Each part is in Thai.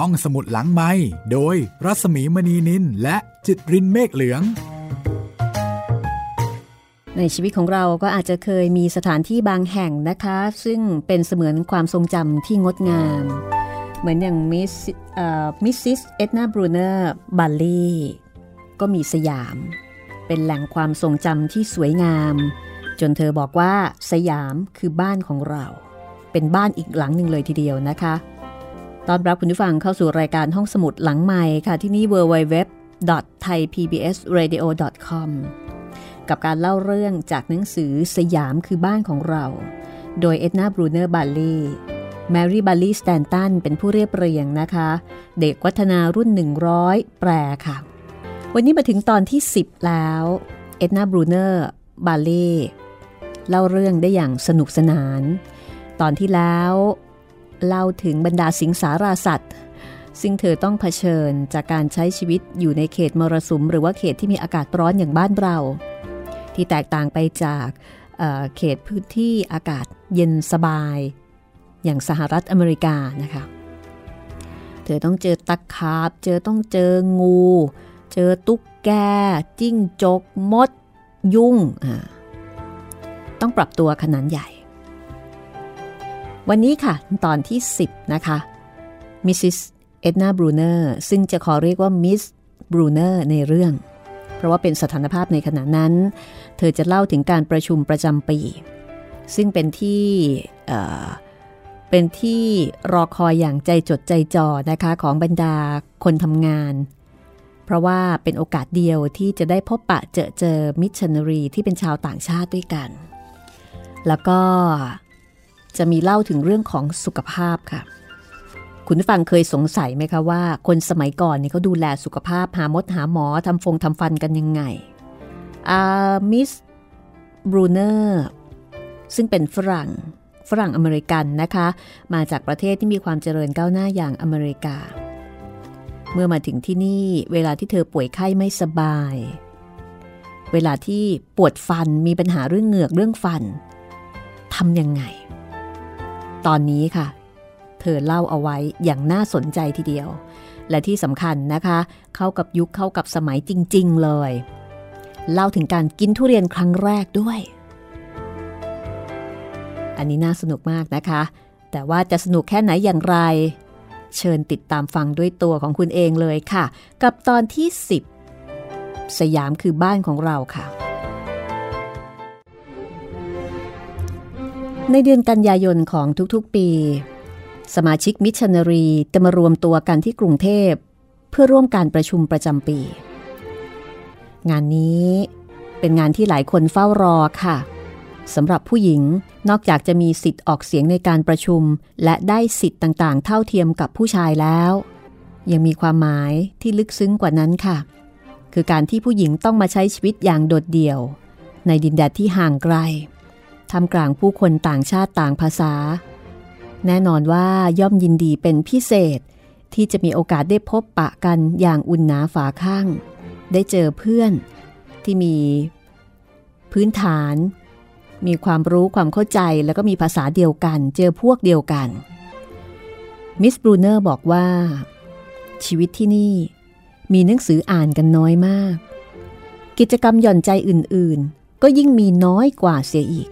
ห้องสมุดหลังไม้โดยรัศมีมณีนิลและจิตรินเมฆเหลือง ในชีวิตของเราก็อาจจะเคยมีสถานที่บางแห่งนะคะ ซึ่งเป็นเสมือนความทรงจำที่งดงาม เหมือนอย่าง Miss Mrs. เอ็ดนาบรูเนอร์บัลลีก็มีสยาม เป็นแหล่งความทรงจำที่สวยงาม จนเธอบอกว่าสยามคือบ้านของเรา เป็นบ้านอีกหลังหนึ่งเลยทีเดียวนะคะ ต้อนรับคุณผู้ฟังเข้าสู่รายการห้องสมุดหลังใหม่ค่ะที่นี่ www.thaipbsradio.com กับการเล่าเรื่องจากหนังสือสยามคือบ้านของเรา โดยเอ็ดนาบรูเนอร์บัลลีแมรี่บัลลีสแตนตันเป็นผู้เรียบเรียงนะคะ เด็กวัฒนารุ่น 100 แปลค่ะ วันนี้มาถึงตอนที่ 10 แล้วเอ็ดนาบรูเนอร์บัลลีเล่าเรื่องได้อย่างสนุกสนาน ตอนที่แล้ว เล่าถึงบรรดาสิงสาราสัตว์ ซึ่งเธอต้องเผชิญจากการใช้ชีวิตอยู่ในเขตมรสุม หรือว่าเขตที่มีอากาศร้อนอย่างบ้านเรา ที่แตกต่างไปจากเเขตพื้นที่อากาศเย็นสบาย อย่างสหรัฐอเมริกานะคะเธอต้องเจอตะขาบ เจอต้องเจองู เจอตุ๊กแก จิ้งจก มด ยุ่ง ต้องปรับตัวขนาดใหญ่ วันนี้ค่ะ ตอนที่ 10 นะคะ มิสซิสเอ็ดนาบรูเนอร์ซึ่งจะขอเรียกว่ามิสบรูเนอร์ในเรื่อง เพราะว่าเป็นสถานภาพในขณะนั้น เธอจะเล่าถึงการประชุมประจำปี ซึ่งเป็นที่เป็นที่รอคอยอย่างใจจดใจจ่อนะคะของบรรดาคนทำงาน เพราะว่าเป็นโอกาสเดียวที่จะได้พบปะเจอเจอมิชชันนารีที่เป็นชาวต่างชาติด้วยกัน แล้วก็ จะมีเล่าถึงเรื่องของสุขภาพค่ะ คุณฟังเคยสงสัยไหมคะว่า คนสมัยก่อนนี่เขาดูแลสุขภาพหามดหาหมอทำฟงทำฟันกันยังไงอามิสบรูเนอร์ซึ่งเป็นฝรั่งฝรั่งอเมริกันนะคะ มาจากประเทศที่มีความเจริญก้าวหน้าอย่างอเมริกา เมื่อมาถึงที่นี่เวลาที่เธอป่วยไข้ไม่สบาย เวลาที่ปวดฟันมีปัญหาเรื่องเหงือกเรื่องฟันทำยังไง ตอนนี้ค่ะ เธอเล่าเอาไว้อย่างน่าสนใจทีเดียว และที่สำคัญนะคะ เข้ากับยุคเข้ากับสมัยจริง ๆ เลย เล่าถึงการกินทุเรียนครั้งแรกด้วย อันนี้น่าสนุกมากนะคะ แต่ว่าจะสนุกแค่ไหนอย่างไร เชิญติดตามฟังด้วยตัวของคุณเองเลยค่ะ กับตอนที่ 10 สยามคือบ้านของเราค่ะ ในเดือนกันยายนของทุกๆปี สมาชิกมิชชันนารีจะมารวมตัวกันที่กรุงเทพ เพื่อร่วมการประชุมประจำปี งานนี้เป็นงานที่หลายคนเฝ้ารอค่ะสำหรับผู้หญิงนอกจากจะมีสิทธิ์ออกเสียงในการประชุม และได้สิทธิ์ต่างๆ เท่าเทียมกับผู้ชายแล้ว ยังมีความหมายที่ลึกซึ้งกว่านั้นค่ะ คือการที่ผู้หญิงต้องมาใช้ชีวิตอย่างโดดเดี่ยว ในดินแดนที่ห่างไกล ทำกลางผู้คนต่างชาติต่างภาษา แน่นอนว่าย่อมยินดีเป็นพิเศษที่จะมีโอกาสได้พบปะกันอย่างอุ่นหนาฝาข้าง ได้เจอเพื่อนที่มีพื้นฐาน มีความรู้ความเข้าใจแล้วก็มีภาษาเดียวกัน เจอพวกเดียวกัน มิสบรูเนอร์บอกว่า ชีวิตที่นี่มีหนังสืออ่านกันน้อยมาก กิจกรรมหย่อนใจอื่นๆ ก็ยิ่งมีน้อยกว่าเสียอีก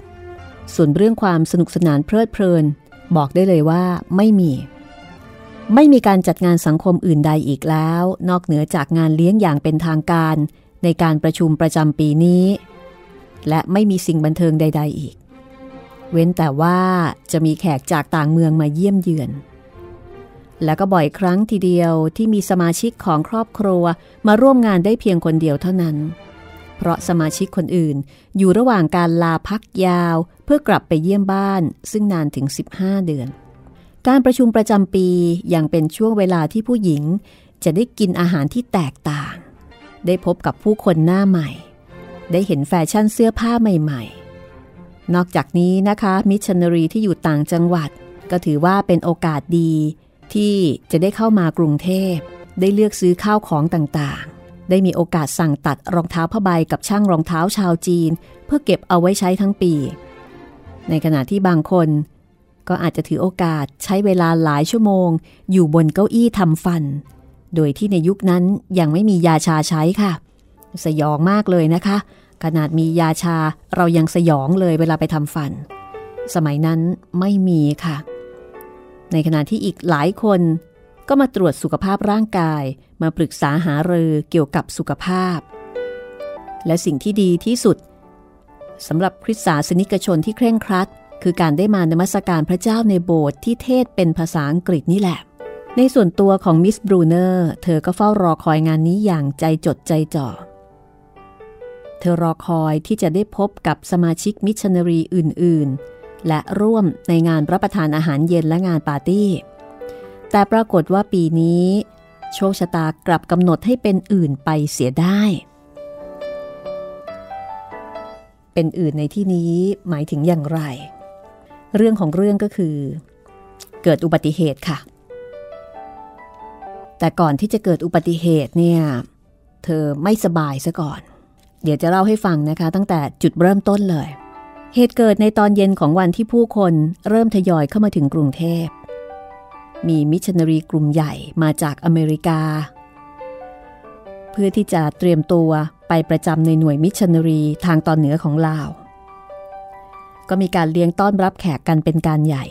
ส่วนเรื่องความสนุกสนานเพลิดเพลิน บอกได้เลยว่าไม่มี ไม่มีการจัดงานสังคมอื่นใดอีกแล้ว นอกเหนือจากงานเลี้ยงอย่างเป็นทางการ ในการประชุมประจำปีนี้ และไม่มีสิ่งบันเทิงใด ๆ อีก เว้นแต่ว่าจะมีแขกจากต่างเมืองมาเยี่ยมเยือน และก็บ่อยครั้งทีเดียวที่มีสมาชิกของครอบครัวมาร่วมงานได้เพียงคนเดียวเท่านั้นเพราะสมาชิกคนอื่นอยู่ระหว่างการลาพักยาว พื่อกลับไปเยี่ยมบ้านซึ่งนานถึง 15 เดือน การประชุมประจำปียังเป็นช่วงเวลาที่ผู้หญิงจะได้กินอาหารที่แตกต่าง ได้พบกับผู้คนหน้าใหม่ ได้เห็นแฟชั่นเสื้อผ้าใหม่ๆ นอกจากนี้นะคะ มิชชันนารีที่อยู่ต่างจังหวัด ก็ถือว่าเป็นโอกาสดี ที่จะได้เข้ามากรุงเทพ ได้เลือกซื้อข้าวของต่างๆ ได้มีโอกาสสั่งตัดรองเท้าผ้าใบกับช่างรองเท้าชาวจีน เพื่อเก็บเอาไว้ใช้ทั้งปี ในขณะที่บางคน ก็อาจจะถือโอกาสใช้เวลาหลายชั่วโมง อยู่บนเก้าอี้ทำฟัน โดยที่ในยุคนั้นยังไม่มียาชาใช้ค่ะ สยองมากเลยนะคะ ขนาดมียาชาเรายังสยองเลยเวลาไปทำฟัน สมัยนั้นไม่มีค่ะ ในขณะที่อีกหลายคนก็มาตรวจสุขภาพร่างกาย มาปรึกษาหารือเกี่ยวกับสุขภาพ และสิ่งที่ดีที่สุด สำหรับคริสตศาสนิกชนที่เคร่งครัด คือการได้มานมัสการพระเจ้าในโบสถ์ที่เทศเป็นภาษาอังกฤษนี่แหละ ในส่วนตัวของมิสบรูเนอร์เธอก็เฝ้ารอคอยงานนี้อย่างใจจดใจจ่อ เธอรอคอยที่จะได้พบกับสมาชิกมิชชันนารีอื่น ๆ และร่วมในงานรับประทานอาหารเย็นและงานปาร์ตี้ แต่ปรากฏว่าปีนี้ โชคชะตากลับกำหนดให้เป็นอื่นไปเสียได้ เป็นอื่นในที่นี้หมายถึงอย่างไร เรื่องของเรื่องก็คือ เกิดอุบัติเหตุค่ะ แต่ก่อนที่จะเกิดอุบัติเหตุเนี่ยเธอไม่สบายซะก่อน เดี๋ยวจะเล่าให้ฟังนะคะ ตั้งแต่จุดเริ่มต้นเลย เหตุเกิดในตอนเย็นของวันที่ผู้คนเริ่มทยอยเข้ามาถึงกรุงเทพ มีมิชชันนารีกลุ่มใหญ่มาจากอเมริกา เพื่อที่จะเตรียมตัว ไปประจำในหน่วยมิชชันนารีทางตอนเหนือของลาว ก็มีการเลี้ยงต้อนรับแขกกันเป็นการใหญ่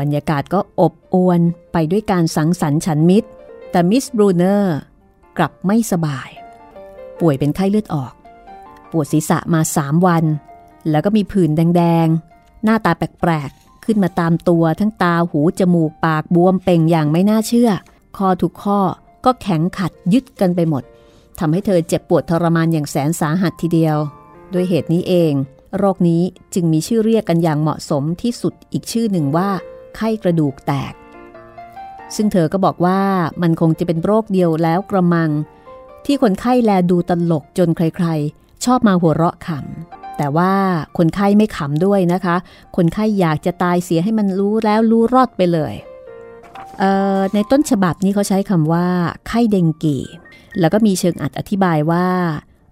บรรยากาศก็อบอวลไปด้วยการสังสรรค์ฉันมิตร แต่มิสบรูเนอร์กลับไม่สบาย ป่วยเป็นไข้เลือดออก ปวดศีรษะมาสามวัน แล้วก็มีผื่นแดงๆ หน้าตาแปลกๆ ขึ้นมาตามตัวทั้งตาหูจมูกปากบวมเป่งอย่างไม่น่าเชื่อ คอทุกข้อก็แข็งขัดยึดกันไปหมด ทำให้เธอเจ็บปวดทรมานอย่างแสนสาหัสทีเดียว ด้วยเหตุนี้เอง โรคนี้จึงมีชื่อเรียกกันอย่างเหมาะสมที่สุดอีกชื่อหนึ่งว่า ไข้กระดูกแตก ซึ่งเธอก็บอกว่ามันคงจะเป็นโรคเดียวแล้วกระมัง ที่คนไข้แลดูตลกจนใครๆ ชอบมาหัวเราะขำแต่ว่าคนไข้ไม่ขำด้วยนะคะ คนไข้อยากจะตายเสียให้มันรู้แล้วรู้รอดไปเลยเในต้นฉบับนี้เขาใช้คำว่า ไข้เดงกี แล้วก็มีเชิงอัดอธิบายว่า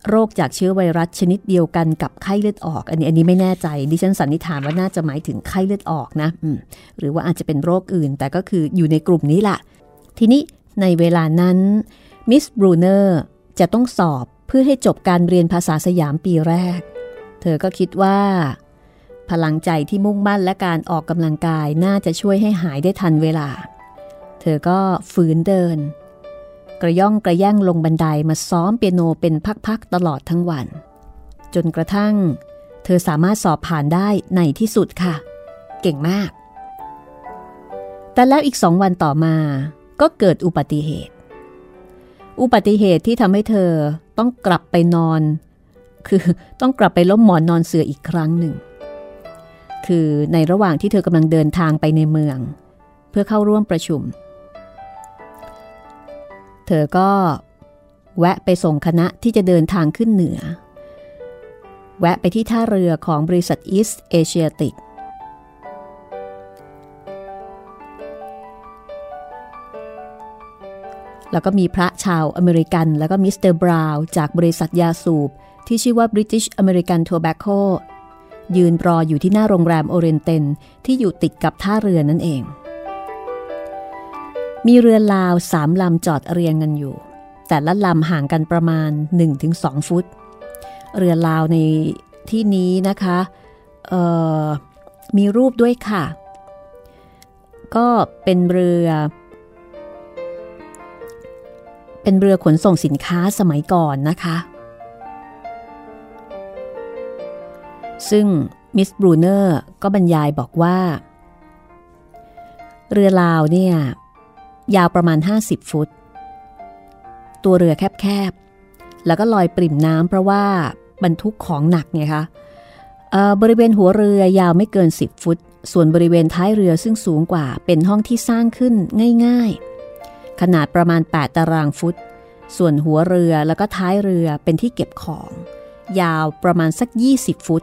โรคจากเชื้อไวรัสชนิดเดียวกันกับไข้เลือดออก อันนี้อันนี้ไม่แน่ใจ ดิฉันสันนิษฐานว่าน่าจะหมายถึงไข้เลือดออกนะหรือว่าอาจจะเป็นโรคอื่น แต่ก็คืออยู่ในกลุ่มนี้แหละทีนี้ในเวลานั้นมิสบรูเนอร์จะต้องสอบเพื่อให้จบการเรียนภาษาสยามปีแรก เธอก็คิดว่า พลังใจที่มุ่งมั่นและการออกกำลังกายน่าจะช่วยให้หายได้ทันเวลา เธอก็ฝืนเดิน กระย่องกระแย่งลงบันไดมาซ้อมเปียโนเป็นพักๆตลอดทั้งวัน จนกระทั่ง เธอสามารถสอบผ่านได้ในที่สุดค่ะ เก่งมาก แต่แล้วอีกสองวันต่อมาก็เกิดอุบัติเหตุ อุบัติเหตุที่ทำให้เธอต้องกลับไปนอน คือต้องกลับไปล้มหมอนนอนเสืออีกครั้งหนึ่ง คือในระหว่างที่เธอกำลังเดินทางไปในเมือง เพื่อเข้าร่วมประชุมเธอก็แวะไปส่งคณะที่จะเดินทางขึ้นเหนือ แวะไปที่ท่าเรือของบริษัทอีสต์เอเชียติก แล้วก็มีพระชาวอเมริกัน แล้วก็มิสเตอร์บราวน์จากบริษัทยาสูบ ที่ชื่อว่า British American Tobacco ยืนรออยู่ที่หน้าโรงแรมโอเรียนเต็ลที่อยู่ติดกับท่าเรือนั่นเอง มีเรือลาวสามลำจอดเรียงกันอยู่ แต่ละลำห่างกันประมาณ 1-2 ฟุต เรือลาวในที่นี้นะคะมีรูปด้วยค่ะ ก็เป็นเรือ เป็นเรือขนส่งสินค้าสมัยก่อนนะคะ ซึ่งมิสบรูเนอร์ก็บรรยายบอกว่า เรือลาวเนี่ย ยาวประมาณ 50 ฟุต ตัวเรือแคบๆ แล้วก็ลอยปริ่มน้ำเพราะว่าบรรทุกของหนักไงคะบริเวณหัวเรือยาวไม่เกิน 10 ฟุต ส่วนบริเวณท้ายเรือซึ่งสูงกว่าเป็นห้องที่สร้างขึ้นง่าย ๆ ขนาดประมาณ 8 ตารางฟุต ส่วนหัวเรือแล้วก็ท้ายเรือเป็นที่เก็บของ ยาวประมาณสัก 20 ฟุต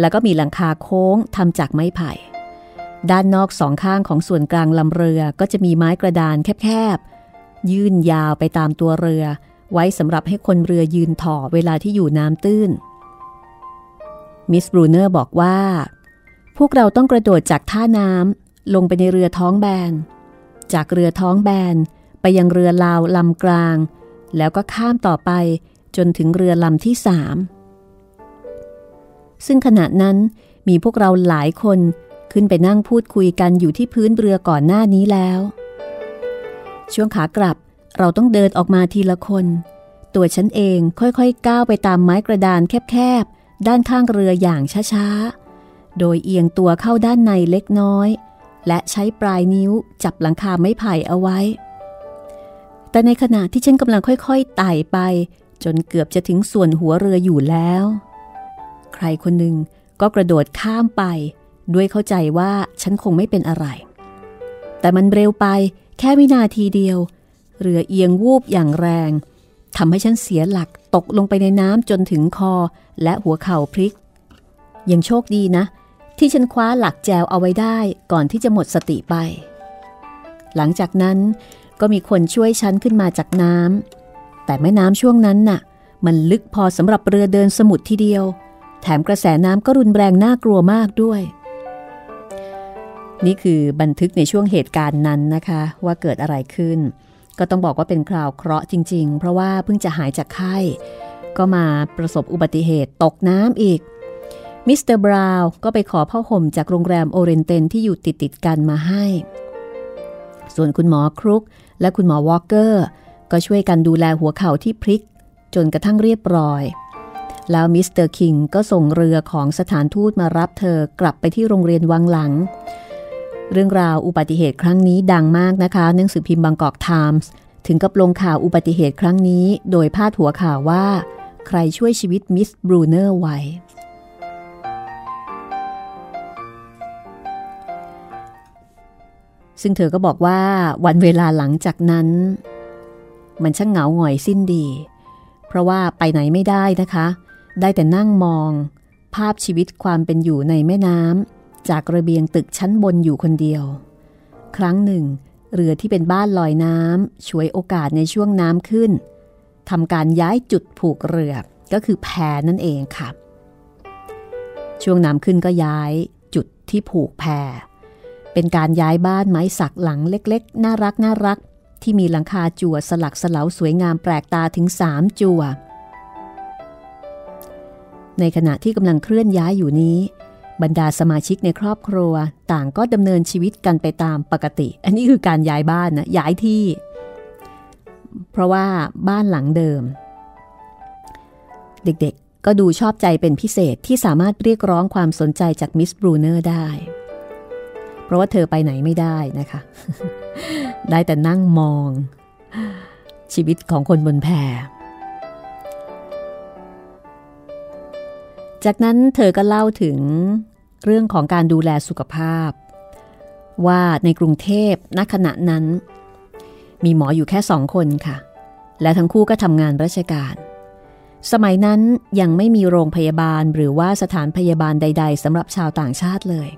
แล้วก็มีหลังคาโค้งทำจากไม้ไผ่ ด้านนอกสองข้างของส่วนกลางลำเรือก็จะมีไม้กระดานแคบๆ ยื่นยาวไปตามตัวเรือ ไว้สำหรับให้คนเรือยืนถ่อเวลาที่อยู่น้ำตื้น มิสบรูเนอร์บอกว่า พวกเราต้องกระโดดจากท่าน้ำลงไปในเรือท้องแบน จากเรือท้องแบนไปยังเรือลาวลำกลาง แล้วก็ข้ามต่อไปจนถึงเรือลำที่สามซึ่งขณะนั้นมีพวกเราหลายคน ขึ้นไปนั่งพูดคุยกันอยู่ที่พื้นเรือก่อนหน้านี้แล้ว ช่วงขากลับเราต้องเดินออกมาทีละคน ตัวฉันเองค่อยๆก้าวไปตามไม้กระดานแคบๆ ด้านข้างเรืออย่างช้าๆ โดยเอียงตัวเข้าด้านในเล็กน้อย และใช้ปลายนิ้วจับหลังคาไม้ไผ่เอาไว้ แต่ในขณะที่ฉันกำลังค่อยๆไต่ไป จนเกือบจะถึงส่วนหัวเรืออยู่แล้ว ใครคนหนึ่งก็กระโดดข้ามไป ด้วยเข้าใจว่าฉันคงไม่เป็นอะไร แต่มันเร็วไปแค่วินาทีเดียว เรือเอียงวูบอย่างแรงทำให้ฉันเสียหลักตกลงไปในน้ำจนถึงคอและหัวเข่าพลิก ยังโชคดีนะ ที่ฉันคว้าหลักแจวเอาไว้ได้ก่อนที่จะหมดสติไป หลังจากนั้นก็มีคนช่วยฉันขึ้นมาจากน้ำแต่แม่น้ำช่วงนั้นน่ะ มันลึกพอสำหรับเรือเดินสมุทรทีเดียว แถมกระแสน้ำก็รุนแรงน่ากลัวมากด้วย นี่คือบันทึกในช่วงเหตุการณ์นั้นนะคะ ว่าเกิดอะไรขึ้น ก็ต้องบอกว่าเป็นคราวเคราะห์จริง ๆ เพราะว่าเพิ่งจะหายจากไข้ ก็มาประสบอุบัติเหตุตกน้ำอีกมิสเตอร์บราวน์ก็ไปขอผ้าห่มจากโรงแรมโอเรียนเต็ลที่อยู่ติดติดกันมาให้ ส่วนคุณหมอครุกและคุณหมอวอลเกอร์ ก็ช่วยกันดูแลหัวเข่าที่พลิก จนกระทั่งเรียบร้อย แล้วมิสเตอร์คิงก็ส่งเรือของสถานทูตมารับเธอกลับไปที่โรงเรียนวังหลัง เรื่องราวอุบัติเหตุครั้งนี้ดังมากนะคะหนังสือพิมพ์บางกอกไทมส์ถึงกับลงข่าวอุบัติเหตุครั้งนี้ โดยพาดหัวข่าวว่า ใครช่วยชีวิตมิสบรูเนอร์ไว้ซึ่งเธอก็บอกว่าวันเวลาหลังจากนั้น มันช่างเหงาหงอยสิ้นดี เพราะว่าไปไหนไม่ได้นะคะ ได้แต่นั่งมอง ภาพชีวิตความเป็นอยู่ในแม่น้ำ จากระเบียงตึกชั้นบนอยู่คนเดียว ครั้งหนึ่ง เรือที่เป็นบ้านลอยน้ำช่วยโอกาสในช่วงน้ำขึ้นทำการย้ายจุดผูกเรือก็คือแพนั่นเองค่ะ ช่วงน้ำขึ้นก็ย้ายจุดที่ผูกแพเป็นการย้ายบ้านไม้สักหลังเล็กๆ น่ารักน่ารัก ที่มีหลังคาจั่วสลักสลาสวยงามแปลกตาถึงสามจั่วในขณะที่กำลังเคลื่อนย้ายอยู่นี้ บรรดาสมาชิกในครอบครัว ต่างก็ดำเนินชีวิตกันไปตามปกติ อันนี้คือการย้ายบ้านนะย้ายที่ เพราะว่าบ้านหลังเดิม เด็กๆก็ดูชอบใจเป็นพิเศษที่สามารถเรียกร้องความสนใจจากมิสบรูเนอร์ได้ เพราะว่าเธอไปไหนไม่ได้นะคะ ได้แต่นั่งมอง ชีวิตของคนบนแพจากนั้นเธอก็เล่าถึง เรื่องของการดูแลสุขภาพ ว่าในกรุงเทพณขณะนั้น มีหมออยู่แค่สองคนค่ะ และทั้งคู่ก็ทำงานราชการ สมัยนั้นยังไม่มีโรงพยาบาลหรือว่าสถานพยาบาลใด ๆสำหรับชาวต่างชาติเลย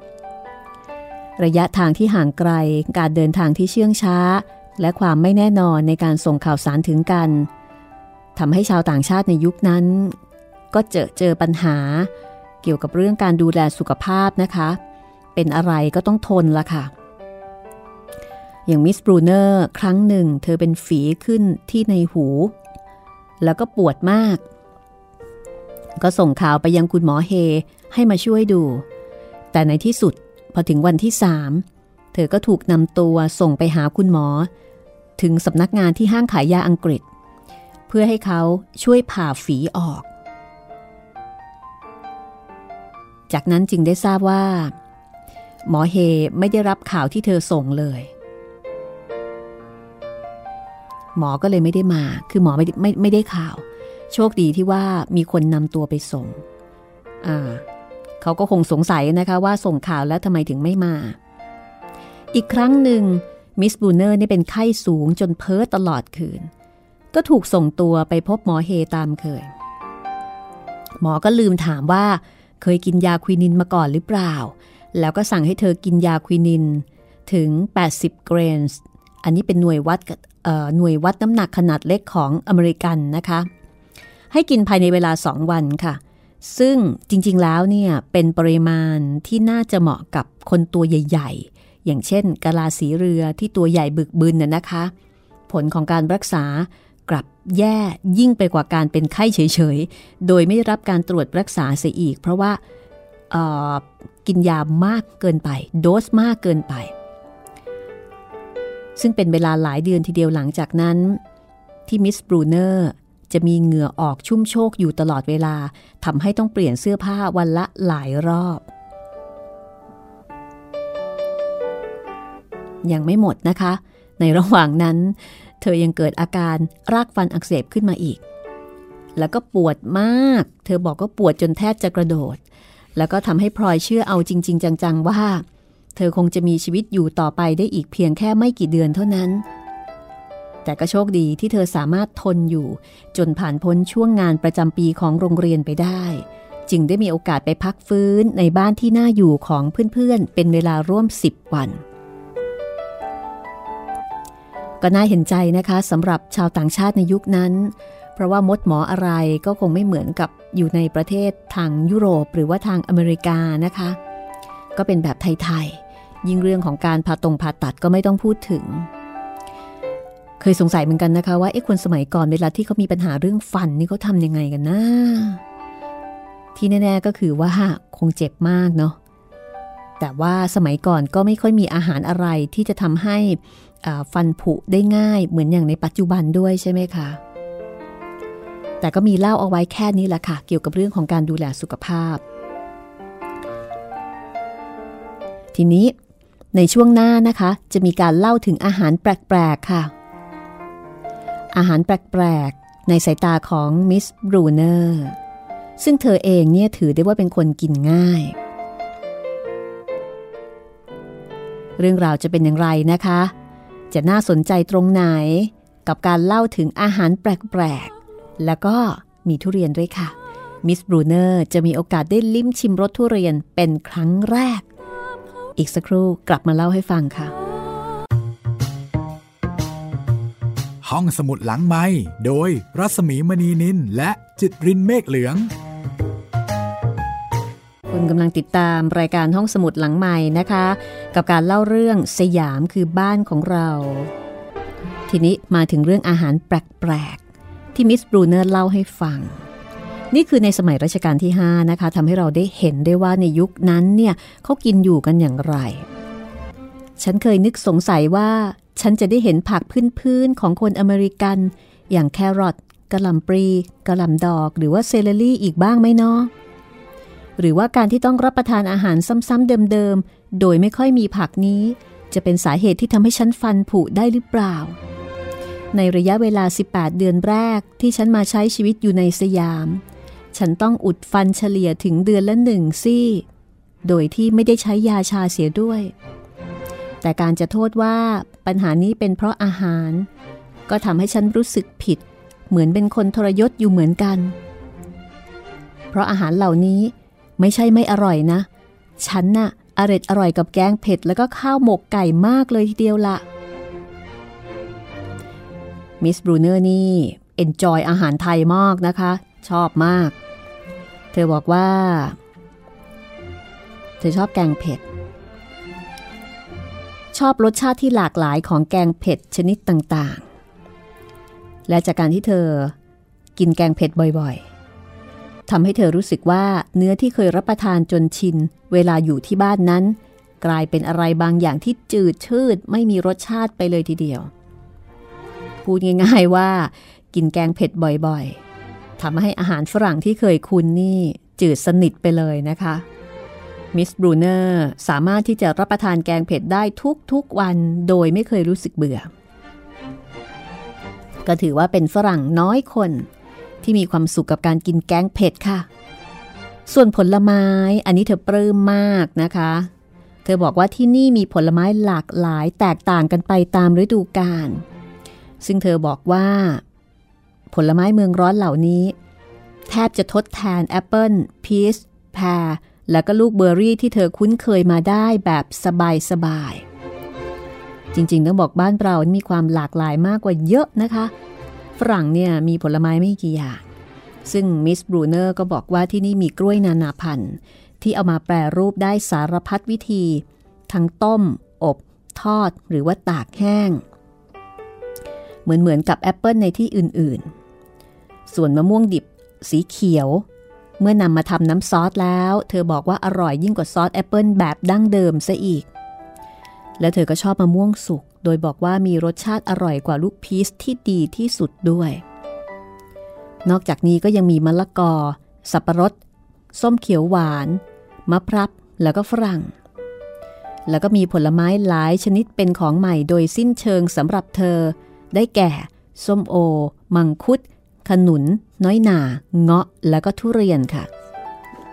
ระยะทางที่ห่างไกลการเดินทางที่เชื่องช้า และความไม่แน่นอนในการส่งข่าวสารถึงกันทำให้ชาวต่างชาติในยุคนั้น ก็เจอเจอปัญหา เกี่ยวกับเรื่องการดูแลสุขภาพนะคะ เป็นอะไรก็ต้องทนละค่ะ อย่างมิสบรูเนอร์ครั้งหนึ่ง เธอเป็นฝีขึ้นที่ในหู แล้วก็ปวดมาก ก็ส่งข่าวไปยังคุณหมอเฮให้มาช่วยดู แต่ในที่สุดพอถึงวันที่สามเธอก็ถูกนำตัวส่งไปหาคุณหมอ ถึงสำนักงานที่ห้างขายยาอังกฤษ เพื่อให้เขาช่วยผ่าฝีออก จากนั้นจึงได้ทราบว่า หมอเฮไม่ได้รับข่าวที่เธอส่งเลย หมอก็เลยไม่ได้มา คือหมอไม่ไม่ไม่ได้ข่าว โชคดีที่ว่ามีคนนำตัวไปส่ง อ่าเขาก็คงสงสัยนะคะว่าส่งข่าวแล้วทำไมถึงไม่มา อีกครั้งหนึ่งมิสบรูเนอร์นี่เป็นไข้สูงจนเพ้อตลอดคืน ก็ถูกส่งตัวไปพบหมอเฮตามเคย หมอก็ลืมถามว่า เคยกินยาควินินมาก่อนหรือเปล่า แล้วก็สั่งให้เธอกินยาควินินถึง 80 grains อันนี้เป็นหน่วยวัดหน่วยวัดน้ำหนักขนาดเล็กของอเมริกันนะคะ ให้กินภายในเวลา 2 วันค่ะ ซึ่งจริงๆแล้วเนี่ยเป็นปริมาณที่น่าจะเหมาะกับคนตัวใหญ่ ๆ อย่างเช่นกะลาสีเรือที่ตัวใหญ่บึกบึนน่ะนะคะ ผลของการรักษา แย่ยิ่งไปกว่าการเป็นไข้เฉยๆ โดยไม่รับการตรวจรักษาเสียอีก เพราะว่ากินยามากเกินไป โดสมากเกินไป ซึ่งเป็นเวลาหลายเดือนทีเดียวหลังจากนั้น ที่มิสบรูเนอร์จะมีเหงื่อออกชุ่มโชกอยู่ตลอดเวลาทำให้ต้องเปลี่ยนเสื้อผ้าวันละหลายรอบ ยังไม่หมดนะคะ ในระหว่างนั้น เธอยังเกิดอาการรากฟันอักเสบขึ้นมาอีก แล้วก็ปวดมาก เธอบอกก็ปวดจนแทบจะกระโดด แล้วก็ทำให้พลอยเชื่อเอาจริง ๆ จัง ๆ ว่า เธอคงจะมีชีวิตอยู่ต่อไปได้อีกเพียงแค่ไม่กี่เดือนเท่านั้น แต่ก็โชคดีที่เธอสามารถทนอยู่ จนผ่านพ้นช่วงงานประจำปีของโรงเรียนไปได้ จึงได้มีโอกาสไปพักฟื้นในบ้านที่น่าอยู่ของเพื่อนๆ เป็นเวลาร่วม 10 วัน ก็น่าเห็นใจนะคะสำหรับชาวต่างชาติในยุคนั้น เพราะว่ามดหมออะไรก็คงไม่เหมือนกับอยู่ในประเทศทางยุโรปหรือว่าทางอเมริกานะคะ ก็เป็นแบบไทยๆ ยิ่งเรื่องของการผ่าตรงผ่าตัดก็ไม่ต้องพูดถึง เคยสงสัยเหมือนกันนะคะว่าไอ้คนสมัยก่อนเวลาที่เขามีปัญหาเรื่องฟันนี่เขาทำยังไงกันนะที่แน่ๆก็คือว่าคงเจ็บมากเนาะแต่ว่าสมัยก่อนก็ไม่ค่อยมีอาหารอะไรที่จะทำให้ ฟันผุได้ง่ายเหมือนอย่างในปัจจุบันด้วยใช่ไหมคะ แต่ก็มีเล่าเอาไว้แค่นี้แหละค่ะ เกี่ยวกับเรื่องของการดูแลสุขภาพ ทีนี้ในช่วงหน้านะคะ จะมีการเล่าถึงอาหารแปลกๆค่ะ อาหารแปลกๆในสายตาของมิสบรูเนอร์ซึ่งเธอเองเนี่ยถือได้ว่าเป็นคนกินง่าย เรื่องราวจะเป็นอย่างไรนะคะ จะน่าสนใจตรงไหน กับการเล่าถึงอาหารแปลกๆ แล้วก็มีทุเรียนด้วยค่ะ มิสบรูเนอร์จะมีโอกาสได้ลิ้มชิมรสทุเรียนเป็นครั้งแรก อีกสักครู่กลับมาเล่าให้ฟังค่ะ ห้องสมุดหลังไม้โดยรัสมีมณีนินและจิตรินเมฆเหลือง คุณกำลังติดตามรายการห้องสมุดหลังใหม่นะคะ กับการเล่าเรื่องสยามคือบ้านของเรา ทีนี้มาถึงเรื่องอาหารแปลกๆ ที่มิสบรูเนอร์เล่าให้ฟัง นี่คือในสมัยรัชกาลที่ 5 นะคะทำให้เราได้เห็นได้ว่าในยุคนั้นเนี่ยเขากินอยู่กันอย่างไร ฉันเคยนึกสงสัยว่าฉันจะได้เห็นผักพื้นๆของคนอเมริกัน อย่างแครอทกระหล่ำปลีกระหล่ำดอก หรือว่า celery อีกบ้างไหมเนาะ หรือว่าการที่ต้องรับประทานอาหารซ้ำๆเดิมๆ โดยไม่ค่อยมีผักนี้ จะเป็นสาเหตุที่ทำให้ฉันฟันผุได้หรือเปล่า ในระยะเวลา 18 เดือนแรกที่ฉันมาใช้ชีวิตอยู่ในสยาม ฉันต้องอุดฟันเฉลี่ยถึงเดือนละหนึ่งซี่ โดยที่ไม่ได้ใช้ยาชาเสียด้วย แต่การจะโทษว่าปัญหานี้เป็นเพราะอาหาร ก็ทำให้ฉันรู้สึกผิด เหมือนเป็นคนทรยศอยู่เหมือนกัน เพราะอาหารเหล่านี้ ไม่ใช่ไม่อร่อยนะ ฉันน่ะอร่อยอร่อยกับแกงเผ็ดแล้วก็ข้าวหมกไก่มากเลยทีเดียวละมิสบรูเนอร์นี่ enjoy อาหารไทยมากนะคะ ชอบมาก เธอบอกว่า เธอชอบแกงเผ็ด ชอบรสชาติที่หลากหลายของแกงเผ็ดชนิดต่างๆ และจากการที่เธอกินแกงเผ็ดบ่อยๆ ทำให้เธอรู้สึกว่าเนื้อที่เคยรับประทานจนชิน เวลาอยู่ที่บ้านนั้น กลายเป็นอะไรบางอย่างที่จืดชืดไม่มีรสชาติไปเลยทีเดียว พูดง่ายๆว่า กินแกงเผ็ดบ่อยๆทำให้อาหารฝรั่งที่เคยคุ้นนี่จืดสนิทไปเลยนะคะมิสบรูเนอร์สามารถที่จะรับประทานแกงเผ็ดได้ทุกๆวันโดยไม่เคยรู้สึกเบื่อ ก็ถือว่าเป็นฝรั่งน้อยคน ที่มีความสุขกับการกินแกงเผ็ดค่ะ ส่วนผลไม้อันนี้เธอปลื้มมากนะคะ เธอบอกว่าที่นี่มีผลไม้หลากหลายแตกต่างกันไปตามฤดูกาลซึ่งเธอบอกว่า ผลไม้เมืองร้อนเหล่านี้ แทบจะทดแทนแอปเปิลพีชแพรแล้วก็ลูกเบอร์รี่ที่เธอคุ้นเคยมาได้แบบสบายๆจริงๆ ต้องบอกบ้านเรา มีความหลากหลายมากกว่าเยอะนะคะ ฝรั่งเนี่ยมีผลไม้ไม่กี่อย่าง ซึ่งมิสบรูเนอร์ก็บอกว่าที่นี่มีกล้วยนานาพันธุ์ ที่เอามาแปรรูปได้สารพัดวิธี ทั้งต้ม อบ ทอดหรือว่าตากแห้ง เหมือนเหมือนกับแอปเปิลในที่อื่นๆ ส่วนมะม่วงดิบสีเขียว เมื่อนำมาทำน้ำซอสแล้ว เธอบอกว่าอร่อยยิ่งกว่าซอสแอปเปิลแบบดั้งเดิมซะอีก และเธอก็ชอบมะม่วงสุก โดยบอกว่ามีรสชาติอร่อยกว่าลูกพีชที่ดีที่สุดด้วย นอกจากนี้ก็ยังมีมะละกอ สับปะรด ส้มเขียวหวาน มะพร้าวแล้วก็ฝรั่ง แล้วก็มีผลไม้หลายชนิดเป็นของใหม่โดยสิ้นเชิงสำหรับเธอ ได้แก่ ส้มโอ มังคุด ขนุน น้อยหนาเงาะ แล้วก็ทุเรียนค่ะ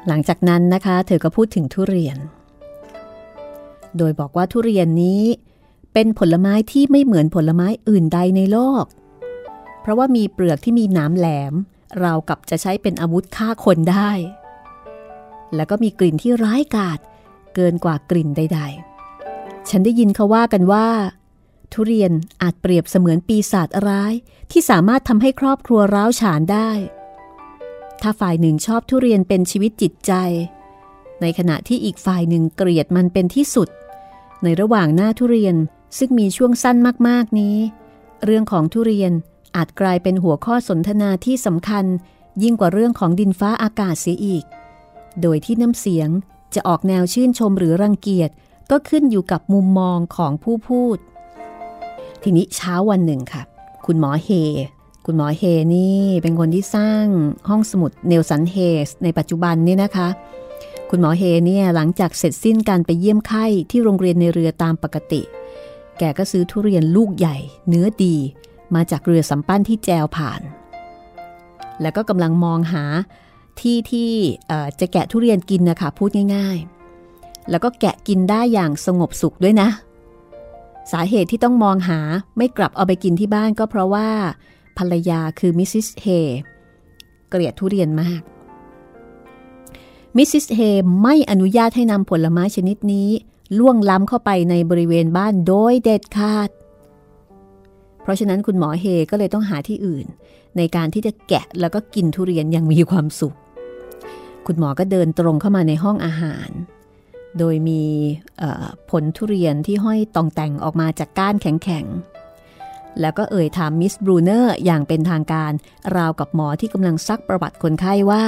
หลังจากนั้นนะคะ เธอก็พูดถึงทุเรียน โดยบอกว่าทุเรียนนี้ เป็นผลไม้ที่ไม่เหมือนผลไม้อื่นใดในโลก เพราะว่ามีเปลือกที่มีน้ำแหลม เรากับจะใช้เป็นอาวุธฆ่าคนได้ แล้วก็มีกลิ่นที่ร้ายกาจเกินกว่ากลิ่นใด ๆ ฉันได้ยินเขาว่ากันว่า ทุเรียนอาจเปรียบเสมือนปีศาจร้าย ที่สามารถทำให้ครอบครัวร้าวฉานได้ ถ้าฝ่ายหนึ่งชอบทุเรียนเป็นชีวิตจิตใจ ในขณะที่อีกฝ่ายหนึ่งเกลียดมันเป็นที่สุด ในระหว่างหน้าทุเรียน ซึ่งมีช่วงสั้นมากๆนี้ เรื่องของทุเรียนอาจกลายเป็นหัวข้อสนทนาที่สำคัญ ยิ่งกว่าเรื่องของดินฟ้าอากาศเสียอีก โดยที่น้ำเสียงจะออกแนวชื่นชมหรือรังเกียจก็ขึ้นอยู่กับมุมมองของผู้พูด ทีนี้เช้าวันหนึ่งค่ะ คุณหมอเฮ คุณหมอเฮนี่เป็นคนที่สร้างห้องสมุดเนลสันเฮสในปัจจุบันนี่นะคะ คุณหมอเฮเนี่ยหลังจากเสร็จสิ้นการไปเยี่ยมไข้ที่โรงเรียนในเรือตามปกติ แกก็ซื้อทุเรียนลูกใหญ่ เนื้อดี มาจากเรือสำปั้นที่แจวผ่าน แล้วก็กำลังมองหาที่ที่จะแกะทุเรียนกินนะคะพูดง่าย ๆ แล้วก็แกะกินได้อย่างสงบสุขด้วยนะ สาเหตุที่ต้องมองหาไม่กลับเอาไปกินที่บ้านก็เพราะว่า ภรรยาคือมิสซิสเฮเกลียดทุเรียนมากมิสซิสเฮไม่อนุญาตให้นำผลไม้ชนิดนี้ ล่วงล้ำเข้าไปในบริเวณบ้านโดยเด็ดขาด เพราะฉะนั้นคุณหมอเฮก็เลยต้องหาที่อื่น ในการที่จะแกะแล้วก็กินทุเรียนอย่างมีความสุข คุณหมอก็เดินตรงเข้ามาในห้องอาหาร โดยมีผลทุเรียนที่ห้อยต่องแต่งออกมาจากก้านแข็งๆ แล้วก็เอ่ยถามมิสบรูเนอร์อย่างเป็นทางการ ราวกับหมอที่กำลังซักประวัติคนไข้ว่า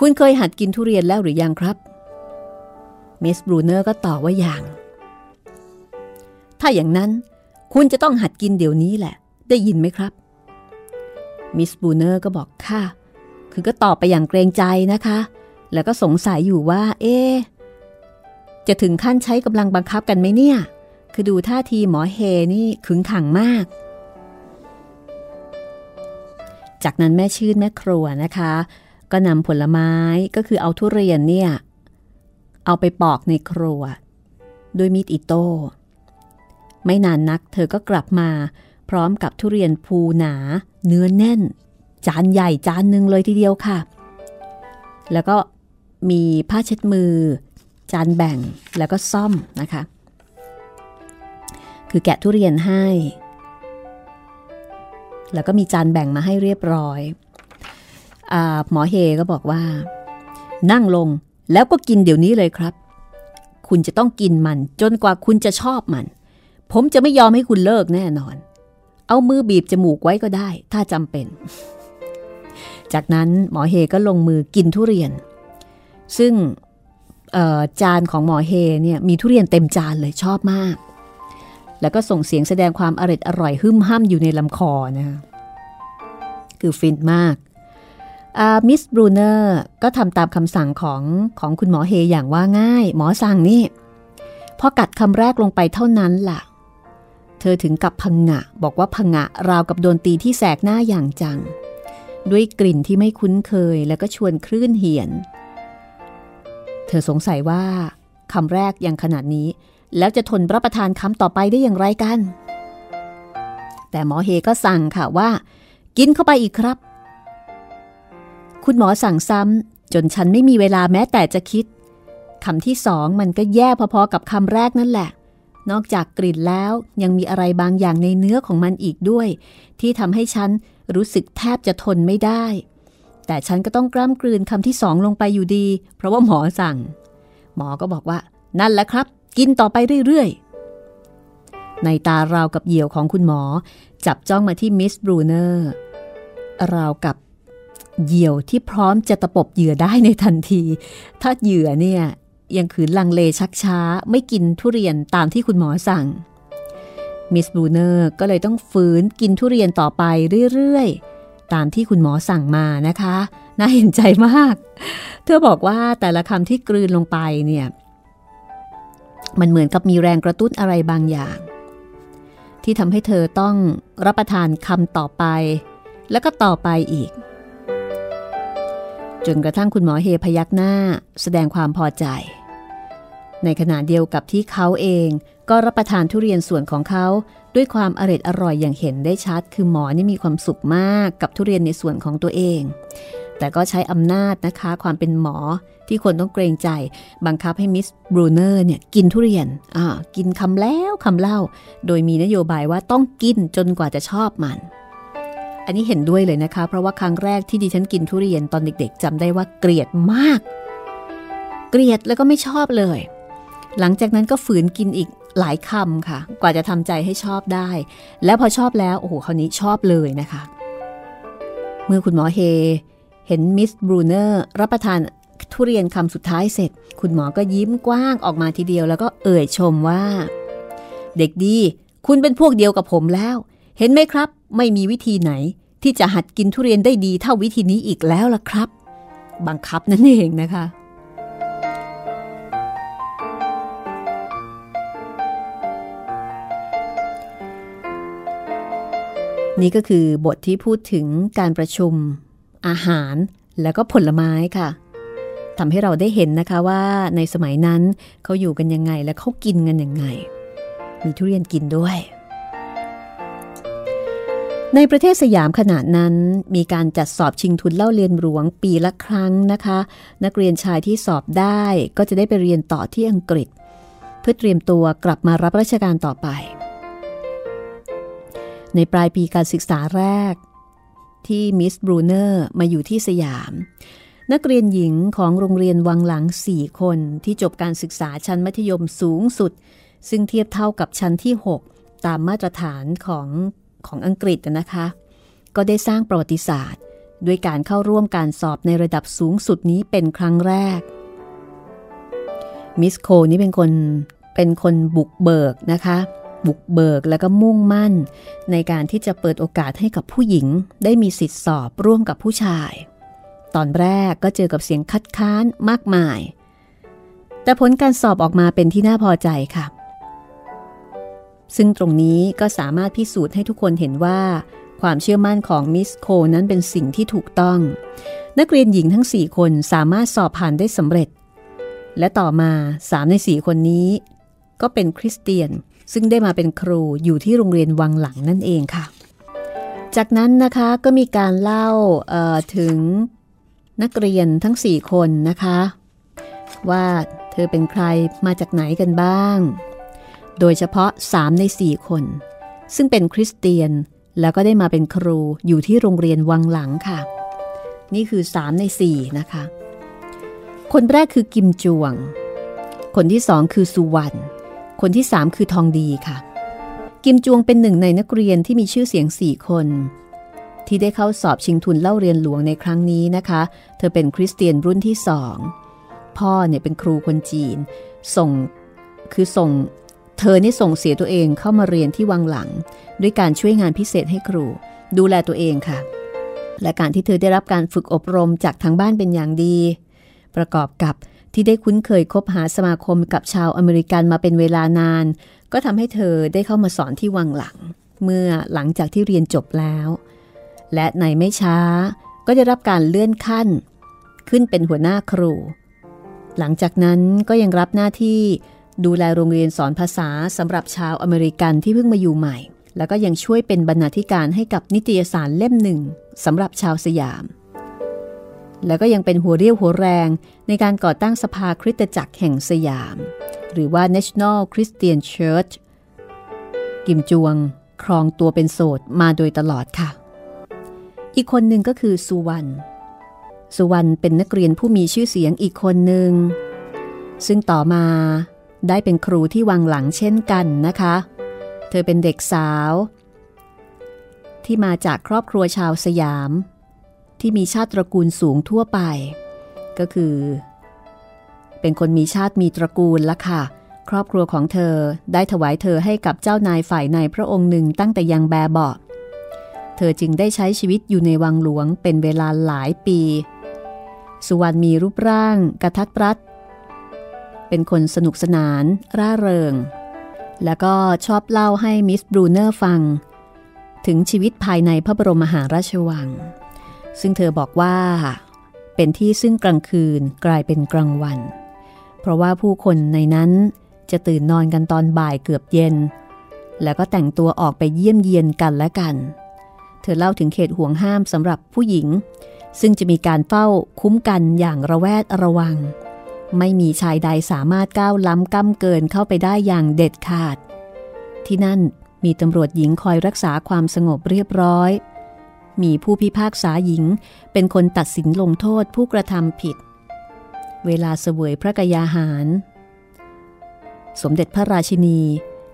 คุณเคยหัดกินทุเรียนแล้วหรือยังครับ มิสบรูเนอร์ก็ตอบว่าอย่าง ถ้าอย่างนั้นคุณจะต้องหัดกินเดี๋ยวนี้แหละ ได้ยินไหมครับ มิสบรูเนอร์ก็บอกค่ะ คือก็ตอบไปอย่างเกรงใจนะคะ แล้วก็สงสัยอยู่ว่า เอ๊จะถึงขั้นใช้กำลังบังคับกันไหมเนี่ย คือดูท่าทีหมอเฮนี่ขึงขังมาก จากนั้นแม่ชื่นแม่ครัวนะคะ ก็นำผลไม้ก็คือเอาทุเรียนเนี่ย เอาไปปอกในครัว ด้วยมีดอิโต้ ไม่นานนักเธอก็กลับมาพร้อมกับทุเรียนภูหนา เนื้อแน่น จานใหญ่จานหนึ่งเลยทีเดียวค่ะ แล้วก็มีผ้าเช็ดมือ จานแบ่งแล้วก็ซ่อมนะคะ คือแกะทุเรียนให้ แล้วก็มีจานแบ่งมาให้เรียบร้อยอหมอเฮก็บอกว่า นั่งลง แล้วก็กินเดี๋ยวนี้เลยครับ คุณจะต้องกินมันจนกว่าคุณจะชอบมัน ผมจะไม่ยอมให้คุณเลิกแน่นอน เอามือบีบจมูกไว้ก็ได้ ถ้าจำเป็น จากนั้นหมอเฮก็ลงมือกินทุเรียน ซึ่งจานของหมอเฮเนี่ยมีทุเรียนเต็มจานเลยชอบมาก แล้วก็ส่งเสียงแสดงความอร่อยอร่อยหึ่มห้ำอยู่ในลำคอนะคือฟินมาก มิสบรูเนอร์ก็ทำตามคำสั่งของของคุณหมอเฮอย่างว่าง่าย หมอสั่งนี่พอกัดคำแรกลงไปเท่านั้นล่ะ เธอถึงกับพังงะ บอกว่าพังงะราวกับโดนตีที่แสกหน้าอย่างจัง ด้วยกลิ่นที่ไม่คุ้นเคยแล้วก็ชวนคลื่นเหียน เธอสงสัยว่าคำแรกยังขนาดนี้ แล้วจะทนรับประทานคำต่อไปได้อย่างไรกัน แต่หมอเฮก็สั่งค่ะว่า กินเข้าไปอีกครับ คุณหมอสั่งซ้ำจนฉันไม่มีเวลาแม้แต่จะคิดคำที่สองมันก็แย่พอๆกับคำแรกนั่นแหละ นอกจากกลิ่นแล้วยังมีอะไรบางอย่างในเนื้อของมันอีกด้วย ที่ทำให้ฉันรู้สึกแทบจะทนไม่ได้ แต่ฉันก็ต้องกล้ำกลืนคำที่สองลงไปอยู่ดี เพราะว่าหมอสั่ง หมอก็บอกว่า นั่นแหละครับ กินต่อไปเรื่อยๆ ในตาราวกับเหยี่ยวของคุณหมอ จับจ้องมาที่มิสบรูเนอร์ราวกับ เหยี่ยวที่พร้อมจะตะปบเหยื่อได้ในทันที ถ้าเหยื่อเนี่ยยังขืนลังเลชักช้า ไม่กินทุเรียนตามที่คุณหมอสั่ง มิสบูเนอร์ก็เลยต้องฝืนกินทุเรียนต่อไปเรื่อยๆ ตามที่คุณหมอสั่งมานะคะ น่าเห็นใจมาก เธอบอกว่าแต่ละคำที่กลืนลงไปเนี่ย มันเหมือนกับมีแรงกระตุ้นอะไรบางอย่าง ที่ทำให้เธอต้องรับประทานคำต่อไป แล้วก็ต่อไปอีก จนกระทั่งคุณหมอเฮพยักหน้าแสดงความพอใจ ในขณะเดียวกับที่เขาเองก็รับประทานทุเรียนส่วนของเขาด้วยความอร่อยอร่อยอย่างเห็นได้ชัด คือหมอนี่มีความสุขมากกับทุเรียนในส่วนของตัวเอง แต่ก็ใช้อำนาจนะคะความเป็นหมอที่คนต้องเกรงใจ บังคับให้มิสบรูเนอร์เนี่ยกินทุเรียนอ่ากินคำแล้วคำเล่า โดยมีนโยบายว่าต้องกินจนกว่าจะชอบมัน อันนี้เห็นด้วยเลยนะคะ เพราะว่าครั้งแรกที่ดิฉันกินทุเรียนตอนเด็กๆจำได้ว่าเกลียดมาก เกลียดแล้วก็ไม่ชอบเลย หลังจากนั้นก็ฝืนกินอีกหลายคำค่ะ กว่าจะทำใจให้ชอบได้ แล้วพอชอบแล้วโอ้โหคราวนี้ชอบเลยนะคะ เมื่อคุณหมอเฮ เห็นมิสบรูเนอร์รับประทานทุเรียนคำสุดท้ายเสร็จ คุณหมอก็ยิ้มกว้างออกมาทีเดียว แล้วก็เอ่ยชมว่า เด็กดี คุณเป็นพวกเดียวกับผมแล้ว เห็นไหมครับ ไม่มีวิธีไหนที่จะหัดกินทุเรียนได้ดีเท่าวิธีนี้อีกแล้วล่ะครับ บังคับนั่นเองนะคะ นี่ก็คือบทที่พูดถึงการประชุม อาหารแล้วก็ผลไม้ค่ะทำให้เราได้เห็นนะคะว่าในสมัยนั้นเขาอยู่กันยังไงและเขากินกันยังไง มีทุเรียนกินด้วย ในประเทศสยามขณะนั้น มีการจัดสอบชิงทุนเล่าเรียนหลวงปีละครั้งนะคะ นักเรียนชายที่สอบได้ก็จะได้ไปเรียนต่อที่อังกฤษ เพื่อเตรียมตัวกลับมารับราชการต่อไป ในปลายปีการศึกษาแรก ที่มิสบรูเนอร์มาอยู่ที่สยาม นักเรียนหญิงของโรงเรียนวังหลังสี่คนที่จบการศึกษาชั้นมัธยมสูงสุด ซึ่งเทียบเท่ากับชั้นที่ 6 ตามมาตรฐานของ ของอังกฤษนะคะ ก็ได้สร้างประวัติศาสตร์ ด้วยการเข้าร่วมการสอบในระดับสูงสุดนี้เป็นครั้งแรก มิสโคนี่เป็นคนเป็นคนบุกเบิกนะคะ บุกเบิกแล้วก็มุ่งมั่น ในการที่จะเปิดโอกาสให้กับผู้หญิง ได้มีสิทธิสอบร่วมกับผู้ชาย ตอนแรกก็เจอกับเสียงคัดค้านมากมาย แต่ผลการสอบออกมาเป็นที่น่าพอใจค่ะ ซึ่งตรงนี้ก็สามารถพิสูจน์ให้ทุกคนเห็นว่า ความเชื่อมั่นของมิสโคนั้นเป็นสิ่งที่ถูกต้อง นักเรียนหญิงทั้ง 4 คนสามารถสอบผ่านได้สำเร็จ และต่อมา 3 ใน 4 คนนี้ ก็เป็นคริสเตียน ซึ่งได้มาเป็นครูอยู่ที่โรงเรียนวังหลังนั่นเองค่ะ จากนั้นนะคะก็มีการเล่าถึงนักเรียนทั้ง 4 คนนะคะ ว่าเธอเป็นใครมาจากไหนกันบ้าง โดยเฉพาะ 3 ใน 4 คน ซึ่งเป็นคริสเตียนแล้วก็ได้มาเป็นครูอยู่ที่โรงเรียนวังหลังค่ะ นี่คือ 3 ใน 4 นะคะ คนแรกคือกิมจวง คนที่สองคือสุวรรณคนที่3คือทองดีค่ะ กิมจวงเป็นหนึ่งในนักเรียนที่มีชื่อเสียง4คน ที่ได้เข้าสอบชิงทุนเล่าเรียนหลวงในครั้งนี้นะคะ เธอเป็นคริสเตียนรุ่นที่สองพ่อเนี่ยเป็นครูคนจีน ส่งคือส่ง เธอนี่ส่งเสียตัวเองเข้ามาเรียนที่วังหลัง ด้วยการช่วยงานพิเศษให้ครู ดูแลตัวเองค่ะ และการที่เธอได้รับการฝึกอบรมจากทางบ้านเป็นอย่างดี ประกอบกับที่ได้คุ้นเคยคบหาสมาคมกับชาวอเมริกันมาเป็นเวลานาน ก็ทำให้เธอได้เข้ามาสอนที่วังหลัง เมื่อหลังจากที่เรียนจบแล้ว และในไม่ช้าก็ได้รับการเลื่อนขั้น ขึ้นเป็นหัวหน้าครู หลังจากนั้นก็ยังรับหน้าที่ ดูแลโรงเรียนสอนภาษาสำหรับชาวอเมริกันที่เพิ่งมาอยู่ใหม่ แล้วก็ยังช่วยเป็นบรรณาธิการให้กับนิตยสารเล่มหนึ่งสำหรับชาวสยาม แล้วก็ยังเป็นหัวเรี่ยวหัวแรงในการก่อตั้งสภาคริสตจักรแห่งสยาม หรือว่า National Christian Church กิมจวง ครองตัวเป็นโสดมาโดยตลอดค่ะ อีกคนหนึ่งก็คือสุวรรณสุวรรณเป็นนักเรียนผู้มีชื่อเสียงอีกคนหนึ่งซึ่งต่อมา ได้เป็นครูที่วังหลังเช่นกันนะคะ เธอเป็นเด็กสาว ที่มาจากครอบครัวชาวสยาม ที่มีชาติตระกูลสูงทั่วไป ก็คือ เป็นคนมีชาติมีตระกูลละค่ะ ครอบครัวของเธอได้ถวายเธอให้กับเจ้านายฝ่ายในพระองค์หนึ่งตั้งแต่ยังแบเบาะเธอจึงได้ใช้ชีวิตอยู่ในวังหลวงเป็นเวลาหลายปี สุวรรณมีรูปร่าง กระทัดรัด เป็นคนสนุกสนาน ร่าเริง แล้วก็ชอบเล่าให้มิสบรูเนอร์ฟัง ถึงชีวิตภายในพระบรมมหาราชวัง ซึ่งเธอบอกว่า เป็นที่ซึ่งกลางคืนกลายเป็นกลางวัน เพราะว่าผู้คนในนั้นจะตื่นนอนกันตอนบ่ายเกือบเย็น แล้วก็แต่งตัวออกไปเยี่ยมเยียนกันและกัน เธอเล่าถึงเขตห่วงห้ามสำหรับผู้หญิง ซึ่งจะมีการเฝ้าคุ้มกันอย่างระแวดระวัง ไม่มีชายใดสามารถก้าวล้ำก้ำเกินเข้าไปได้อย่างเด็ดขาด ที่นั่นมีตำรวจหญิงคอยรักษาความสงบเรียบร้อย มีผู้พิพากษาหญิงเป็นคนตัดสินลงโทษผู้กระทำผิด เวลาเสวยพระกยาหาร สมเด็จพระราชินี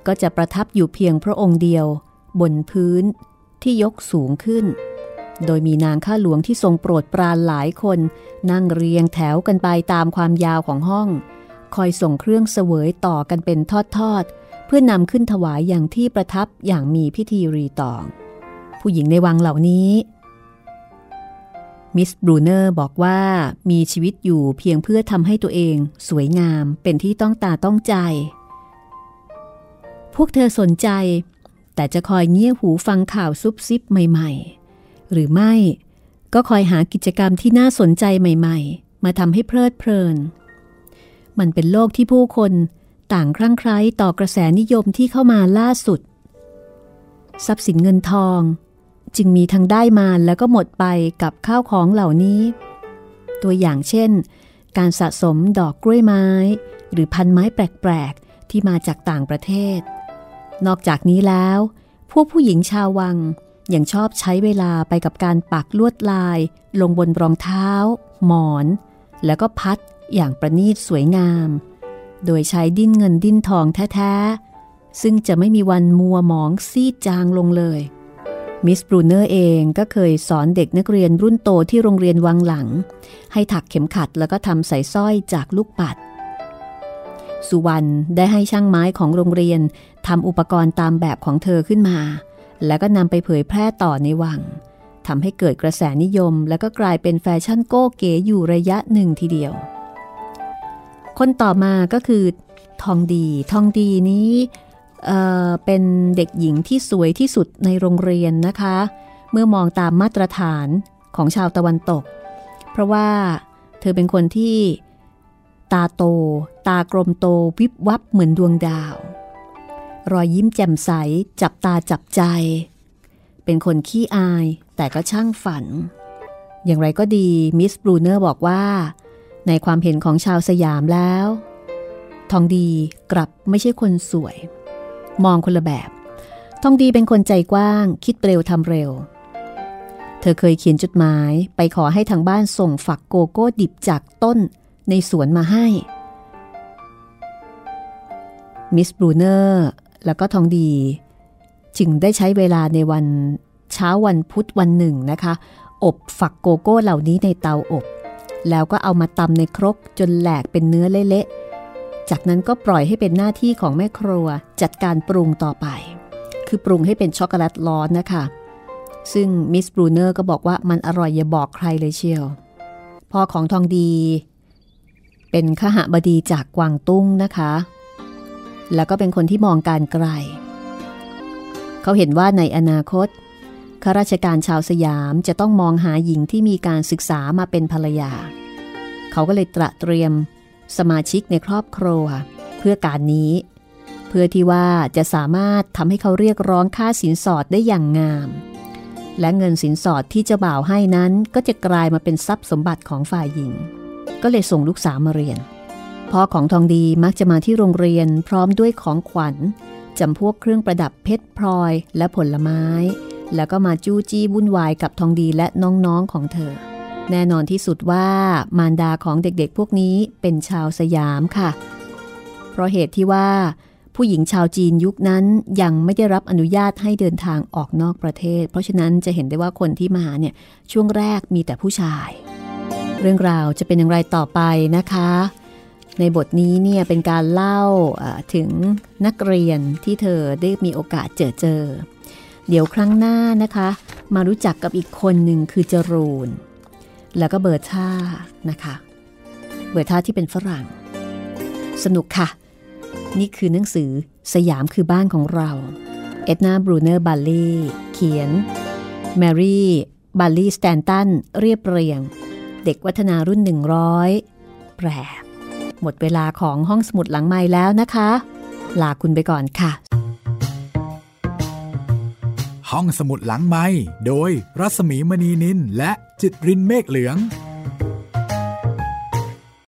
ก็จะประทับอยู่เพียงพระองค์เดียว บนพื้นที่ยกสูงขึ้น โดยมีนางข้าหลวงที่ทรงโปรดปรานหลายคน นั่งเรียงแถวกันไปตามความยาวของห้อง คอยส่งเครื่องเสวยต่อกันเป็นทอดๆ เพื่อนำขึ้นถวายอย่างที่ประทับอย่างมีพิธีรีตอง ผู้หญิงในวังเหล่านี้ มิสบรูเนอร์บอกว่ามีชีวิตอยู่เพียงเพื่อทำให้ตัวเอง สวยงามเป็นที่ต้องตาต้องใจ พวกเธอสนใจแต่จะคอยเงี่ยหูฟังข่าวซุบซิบใหม่ ๆ หรือไม่ ก็คอยหากิจกรรมที่น่าสนใจใหม่ ๆ มาทำให้เพลิดเพลิน มันเป็นโลกที่ผู้คนต่างครั่งไคล้ต่อกระแสนิยมที่เข้ามาล่าสุด ทรัพย์สินเงินทอง จึงมีทั้งได้มาแล้วก็หมดไปกับข้าวของเหล่านี้ ตัวอย่างเช่น การสะสมดอกกล้วยไม้ หรือพันไม้แปลกๆที่มาจากต่างประเทศ นอกจากนี้แล้ว พวกผู้หญิงชาววัง ยังชอบใช้เวลาไปกับการปักลวดลาย ลงบนรองเท้า หมอน แล้วก็พัดอย่างประณีตสวยงาม โดยใช้ดิ้นเงินดิ้นทองแท้ๆ ซึ่งจะไม่มีวันมัวหมองซีดจางลงเลย มิสบรูเนอร์เองก็เคยสอนเด็กนักเรียนรุ่นโตที่โรงเรียนวังหลัง ให้ถักเข็มขัดแล้วก็ทำใส่สร้อยจากลูกปัด สุวรรณได้ให้ช่างไม้ของโรงเรียนทำอุปกรณ์ตามแบบของเธอขึ้นมา แล้วก็นำไปเผยแพร่ต่อในวังทำให้เกิดกระแสนิยม แล้วก็กลายเป็นแฟชั่นโก้เก๋อยู่ระยะหนึ่งทีเดียว คนต่อมาก็คือ ทองดี ทองดีนี้เเป็นเด็กหญิงที่สวยที่สุดในโรงเรียนนะคะ เมื่อมองตามมาตรฐานของชาวตะวันตก เพราะว่าเธอเป็นคนที่ตาโต ตากลมโตวิบวับเหมือนดวงดาว รอยยิ้มแจ่มใส จับตาจับใจ เป็นคนขี้อายแต่ก็ช่างฝัน อย่างไรก็ดีมิสบรูเนอร์บอกว่า ในความเห็นของชาวสยามแล้ว ทองดีกลับไม่ใช่คนสวย มองคนละแบบ ทองดีเป็นคนใจกว้าง คิดเร็วทำเร็ว เธอเคยเขียนจดหมายไปขอให้ทางบ้านส่งฝักโกโก้ดิบจากต้นในสวนมาให้มิสบรูเนอร์ แล้วก็ทองดี จึงได้ใช้เวลาในวันเช้าวันพุธวันหนึ่งนะคะ อบฝักโกโก้เหล่านี้ในเตาอบ แล้วก็เอามาตำในครกจนแหลกเป็นเนื้อเละๆ จากนั้นก็ปล่อยให้เป็นหน้าที่ของแม่ครัวจัดการปรุงต่อไป คือปรุงให้เป็นช็อกโกแลตร้อนนะคะ ซึ่งมิสบรูเนอร์ก็บอกว่ามันอร่อยอย่าบอกใครเลยเชียวพ่อของทองดี เป็นขหบดีจากกวางตุ้งนะคะ แล้วก็เป็นคนที่มองการไกล เขาเห็นว่าในอนาคตข้าราชการชาวสยามจะต้องมองหาหญิงที่มีการศึกษามาเป็นภรรยา เขาก็เลยตระเตรียมสมาชิกในครอบครัว เพื่อการนี้ เพื่อที่ว่าจะสามารถทำให้เขาเรียกร้องค่าสินสอดได้อย่างงาม และเงินสินสอดที่จ้าบ่าวให้นั้นก็จะกลายมาเป็นทรัพย์สมบัติของฝ่ายหญิง ก็เลยส่งลูกสาวมาเรียน พ่อของทองดีมักจะมาที่โรงเรียนพร้อมด้วยของขวัญจำพวกเครื่องประดับเพชรพลอยและผลไม้ แล้วก็มาจู้จี้วุ่นวายกับทองดีและน้องๆของเธอ แน่นอนที่สุดว่ามารดาของเด็กๆพวกนี้เป็นชาวสยามค่ะ เพราะเหตุที่ว่า ผู้หญิงชาวจีนยุคนั้นยังไม่ได้รับอนุญาตให้เดินทางออกนอกประเทศ เพราะฉะนั้นจะเห็นได้ว่าคนที่มาเนี่ยช่วงแรกมีแต่ผู้ชาย เรื่องราวจะเป็นอย่างไรต่อไปนะคะ ในบทนี้เนี่ยเป็นการเล่าถึงนักเรียนที่เธอได้มีโอกาสเจอเจอ เดี๋ยวครั้งหน้านะคะ มารู้จักกับอีกคนหนึ่งคือจรูน แล้วก็เบิร์ท่านะคะ เบิร์ท่าที่เป็นฝรั่ง สนุกค่ะ นี่คือหนังสือสยามคือบ้านของเรา เอ็ดนาบรูเนอร์บัลลีเขียน แมรี่บัลลีสแตนตันเรียบเรียง เด็กวัฒนารุ่น 100 แปล หมดเวลาของห้องสมุดหลังไม้แล้วนะคะ ลาคุณไปก่อนค่ะ ห้องสมุดหลังไม้โดยรัสมีมณีนินและจิตรินเมฆเหลือง